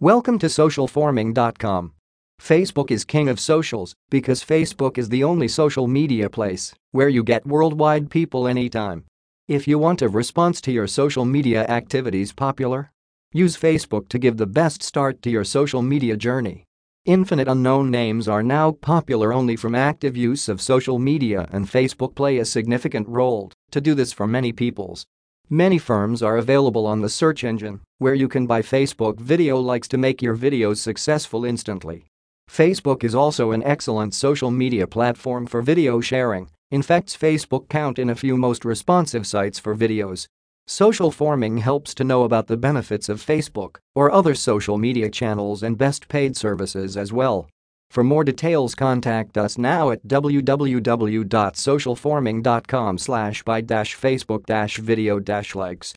Welcome to socialforming.com. Facebook is king of socials because Facebook is the only social media place where you get worldwide people anytime. If you want a response to your social media activities popular, use Facebook to give the best start to your social media journey. Infinite unknown names are now popular only from active use of social media and Facebook play a significant role to do this for many peoples. Many firms are available on the search engine, where you can buy Facebook video likes to make your videos successful instantly. Facebook is also an excellent social media platform for video sharing, infects Facebook count in a few most responsive sites for videos. Social forming helps to know about the benefits of Facebook or other social media channels and best paid services as well. For more details contact us now at www.socialforming.com slash buy facebook video likes